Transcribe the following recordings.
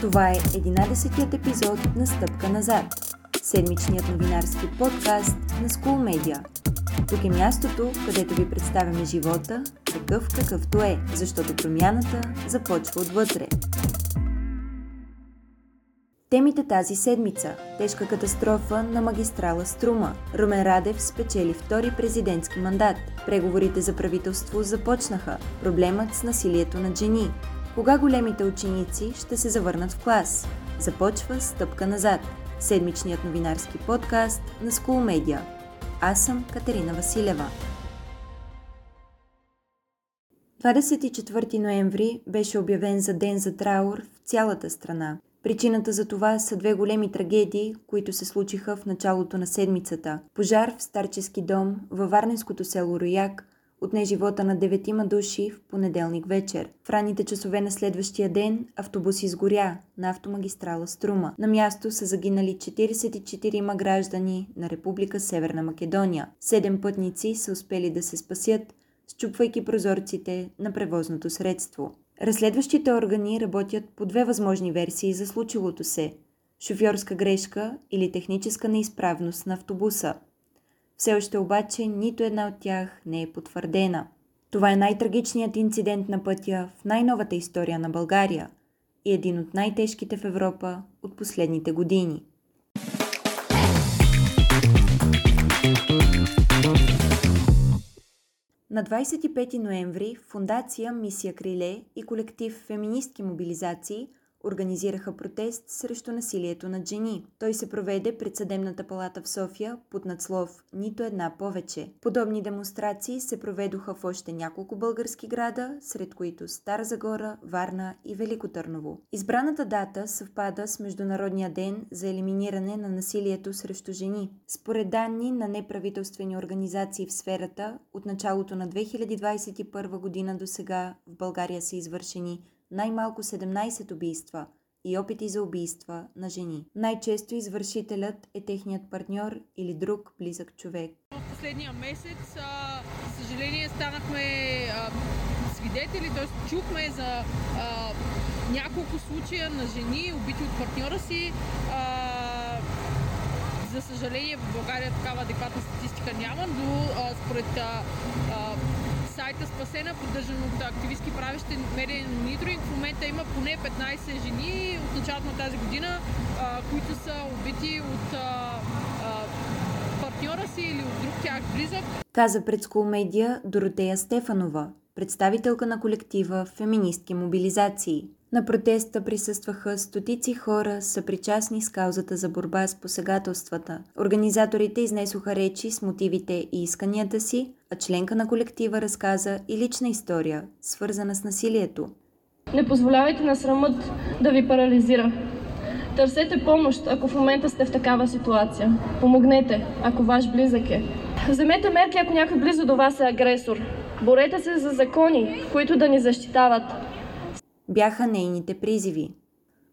Това е 11-тият епизод на Стъпка назад, седмичният новинарски подкаст на School Media. Тук е мястото, където ви представяме живота, такъв какъвто е, защото промяната започва отвътре. Темите тази седмица – тежка катастрофа на магистрала Струма. Румен Радев спечели втори президентски мандат. Преговорите за правителство започнаха. Проблемът с насилието на жени. Кога големите ученици ще се завърнат в клас? Започва стъпка назад. Седмичният новинарски подкаст на School Media. Аз съм Катерина Василева. 24 ноември беше обявен за ден за траур в цялата страна. Причината за това са две големи трагедии, които се случиха в началото на седмицата. Пожар в старчески дом във Варненското село Рояк отне живота на деветима души в понеделник вечер. В ранните часове на следващия ден автобус изгоря на автомагистрала Струма. На място са загинали 44 граждани на Република Северна Македония. Седем пътници са успели да се спасят, счупвайки прозорците на превозното средство. Разследващите органи работят по две възможни версии за случилото се – шофьорска грешка или техническа неизправност на автобуса. Все още обаче нито една от тях не е потвърдена. Това е най-трагичният инцидент на пътя в най-новата история на България и един от най-тежките в Европа от последните години. На 25 ноември Фундация Мисия Криле и колектив Феминистки мобилизации организираха протест срещу насилието над жени. Той се проведе пред Съдебната палата в София под надслов «Нито една повече». Подобни демонстрации се проведоха в още няколко български града, сред които Стара Загора, Варна и Велико Търново. Избраната дата съвпада с Международния ден за елиминиране на насилието срещу жени. Според данни на неправителствени организации в сферата, от началото на 2021 година до сега в България са извършени най-малко 17 убийства и опити за убийства на жени. Най-често извършителят е техният партньор или друг близък човек. В последния месец, а, за съжаление, станахме а, свидетели, т.е. чухме за а, няколко случая на жени, убити от партньора си. А, за съжаление, в България такава адекватна статистика няма, но а, според а, а, сайта Спасена, поддържан от активистки правещи медиен мониторинг. В момента има поне 15 жени от началото на тази година, а, които са убити от а, а, партньора си или от друг тях близък. Каза пред Медиа Доротея Стефанова, представителка на колектива Феминистки мобилизации. На протеста присъстваха стотици хора, съпричастни с каузата за борба с посегателствата. Организаторите изнесоха речи с мотивите и исканията си, а членка на колектива разказа и лична история, свързана с насилието. Не позволявайте на срамът да ви парализира. Търсете помощ, ако в момента сте в такава ситуация. Помогнете, ако ваш близък е. Вземете мерки, ако някой близо до вас е агресор. Борете се за закони, които да ни защитават бяха нейните призиви.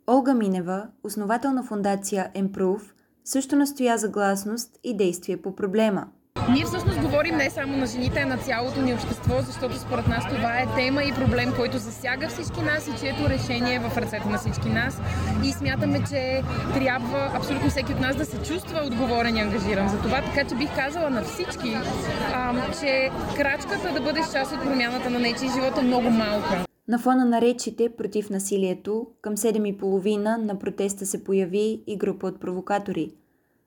Олга Минева, основател на фундация Improve, също настоя за гласност и действие по проблема. Ние всъщност говорим не само на жените, а на цялото ни общество, защото според нас това е тема и проблем, който засяга всички нас и чието решение е в ръцете на всички нас. И смятаме, че трябва абсолютно всеки от нас да се чувства отговорен и ангажиран за това. Така че бих казала на всички, а, че крачката да бъдеш част от промяната на нечи живот е много малка. На фона на речите против насилието, към 7.30 на протеста се появи и група от провокатори.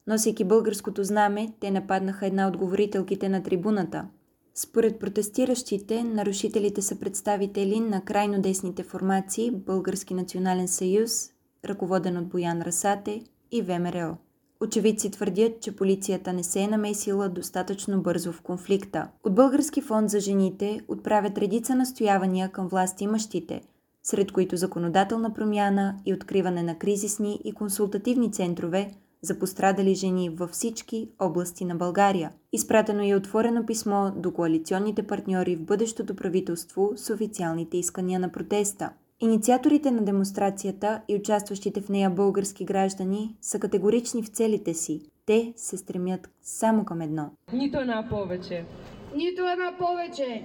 Носейки българското знаме, те нападнаха една от говорителките на трибуната. Според протестиращите, нарушителите са представители на крайно десните формации Български национален съюз, ръководен от Боян Расате и ВМРО. Очевидци твърдят, че полицията не се е намесила достатъчно бързо в конфликта. От Български фонд за жените отправят редица настоявания към власти имащите, сред които законодателна промяна и откриване на кризисни и консултативни центрове за пострадали жени във всички области на България. Изпратено е отворено писмо до коалиционните партньори в бъдещото правителство с официалните искания на протеста. Инициаторите на демонстрацията и участващите в нея български граждани са категорични в целите си. Те се стремят само към едно. Нито една повече. Нито една повече.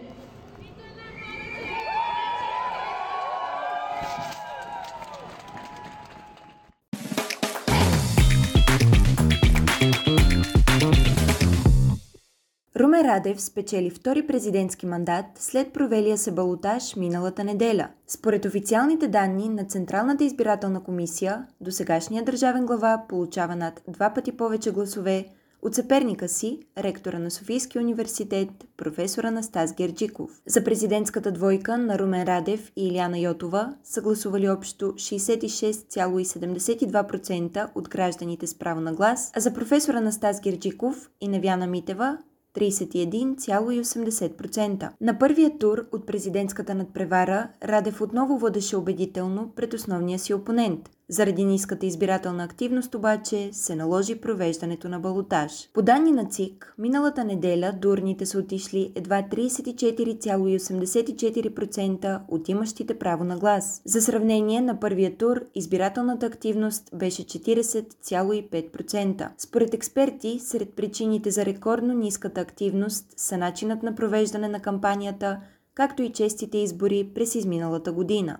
Румен Радев спечели втори президентски мандат след провелия се балотаж миналата неделя. Според официалните данни на Централната избирателна комисия, до сегашния държавен глава получава над два пъти повече гласове от съперника си, ректора на Софийския университет, професора Настас Герджиков. За президентската двойка на Румен Радев и Иляна Йотова са гласували общо 66,72% от гражданите с право на глас, а за професора Настас Герджиков и Невяна Митева 31,80%. На първия тур от президентската надпревара Радев отново водеше убедително пред основния си опонент – заради ниската избирателна активност обаче се наложи провеждането на балотаж. По данни на ЦИК, миналата неделя до урните са отишли едва 34,84% от имащите право на глас. За сравнение на първия тур избирателната активност беше 40,5%. Според експерти, сред причините за рекордно ниската активност са начинът на провеждане на кампанията, както и честите избори през изминалата година.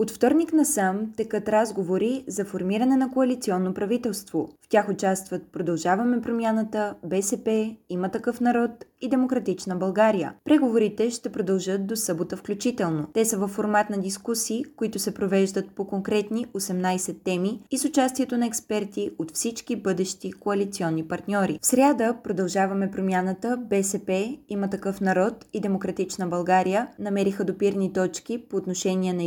От вторник насам текат разговори за формиране на коалиционно правителство. В тях участват Продължаваме промяната, БСП, Има такъв народ и Демократична България. Преговорите ще продължат до събота включително. Те са във формат на дискусии, които се провеждат по конкретни 18 теми и с участието на експерти от всички бъдещи коалиционни партньори. В сряда Продължаваме промяната, БСП, Има такъв народ и Демократична България намериха допирни точки по отношение на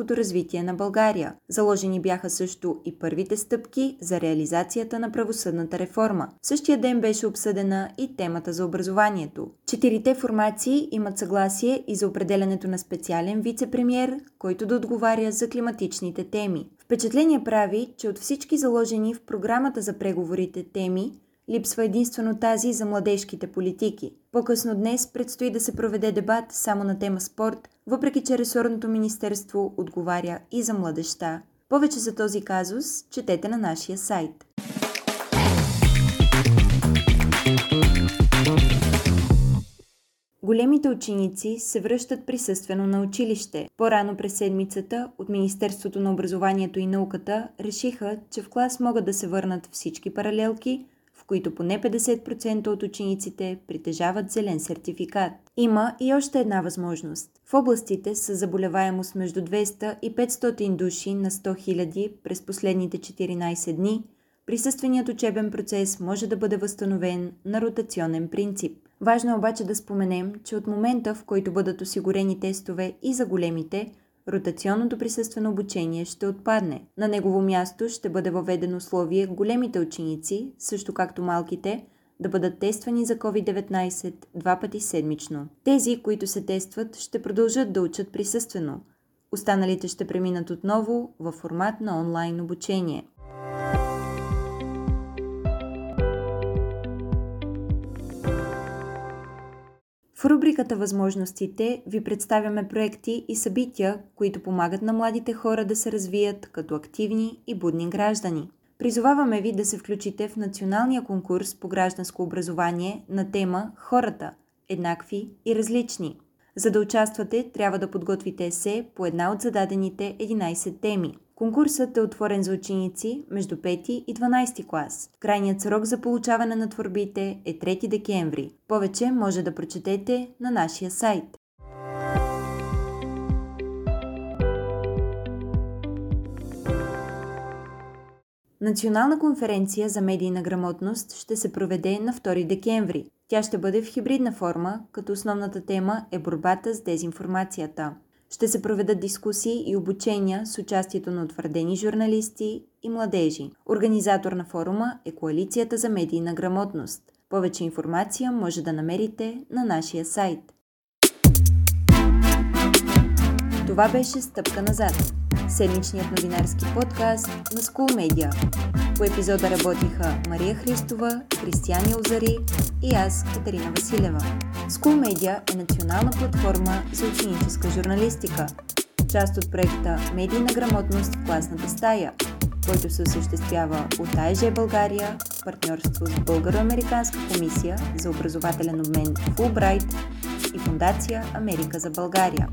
економическото развитие на България. Заложени бяха също и първите стъпки за реализацията на правосъдната реформа. В същия ден беше обсъдена и темата за образованието. Четирите формации имат съгласие и за определенето на специален вице-премьер, който да отговаря за климатичните теми. Впечатление прави, че от всички заложени в програмата за преговорите теми, липсва единствено тази за младежките политики. По-късно днес предстои да се проведе дебат само на тема спорт, въпреки че ресорното министерство отговаря и за младеща. Повече за този казус четете на нашия сайт. Големите ученици се връщат присъствено на училище. По-рано през седмицата от Министерството на образованието и науката решиха, че в клас могат да се върнат всички паралелки, които поне 50% от учениците притежават зелен сертификат. Има и още една възможност. В областите с заболеваемост между 200 и 500 души на 100 000 през последните 14 дни, присъственият учебен процес може да бъде възстановен на ротационен принцип. Важно е обаче да споменем, че от момента, в който бъдат осигурени тестове и за големите, ротационното присъствено обучение ще отпадне. На негово място ще бъде въведено условие големите ученици, също както малките, да бъдат тествани за COVID-19 два пъти седмично. Тези, които се тестват, ще продължат да учат присъствено. Останалите ще преминат отново във формат на онлайн обучение. Рубриката Възможностите ви представяме проекти и събития, които помагат на младите хора да се развият като активни и будни граждани. Призоваваме ви да се включите в националния конкурс по гражданско образование на тема Хората – еднакви и различни. За да участвате, трябва да подготвите есе по една от зададените 11 теми – Конкурсът е отворен за ученици между 5 и 12 клас. Крайният срок за получаване на творбите е 3 декември. Повече може да прочетете на нашия сайт. Национална конференция за медийна грамотност ще се проведе на 2 декември. Тя ще бъде в хибридна форма, като основната тема е борбата с дезинформацията. Ще се проведат дискусии и обучения с участието на утвърдени журналисти и младежи. Организатор на форума е Коалицията за медийна грамотност. Повече информация може да намерите на нашия сайт. Това беше Стъпка назад. Седмичният новинарски подкаст на School Media. По епизода работиха Мария Христова, Кристияни Озари и аз, Катерина Василева. School Media е национална платформа за ученическа журналистика, част от проекта Медийна грамотност в класната стая, който се осъществява от АЕЖ България в партньорство с Българо-Американска комисия за образователен обмен Fulbright и Фундация Америка за България.